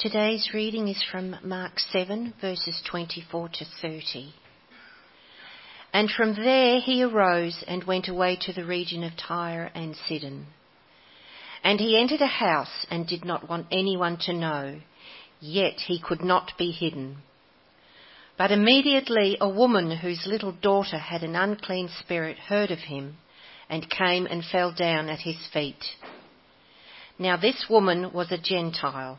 Today's reading is from Mark 7, verses 24 to 30. And from there he arose and went away to the region of Tyre and Sidon. And he entered a house and did not want anyone to know, yet he could not be hidden. But immediately a woman whose little daughter had an unclean spirit heard of him and came and fell down at his feet. Now this woman was a Gentile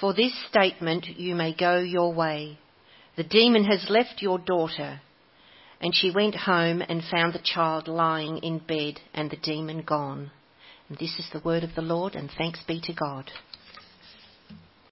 for this statement you may go your way. The demon has left your daughter. And she went home and found the child lying in bed and the demon gone. And this is the word of the Lord, and thanks be to God.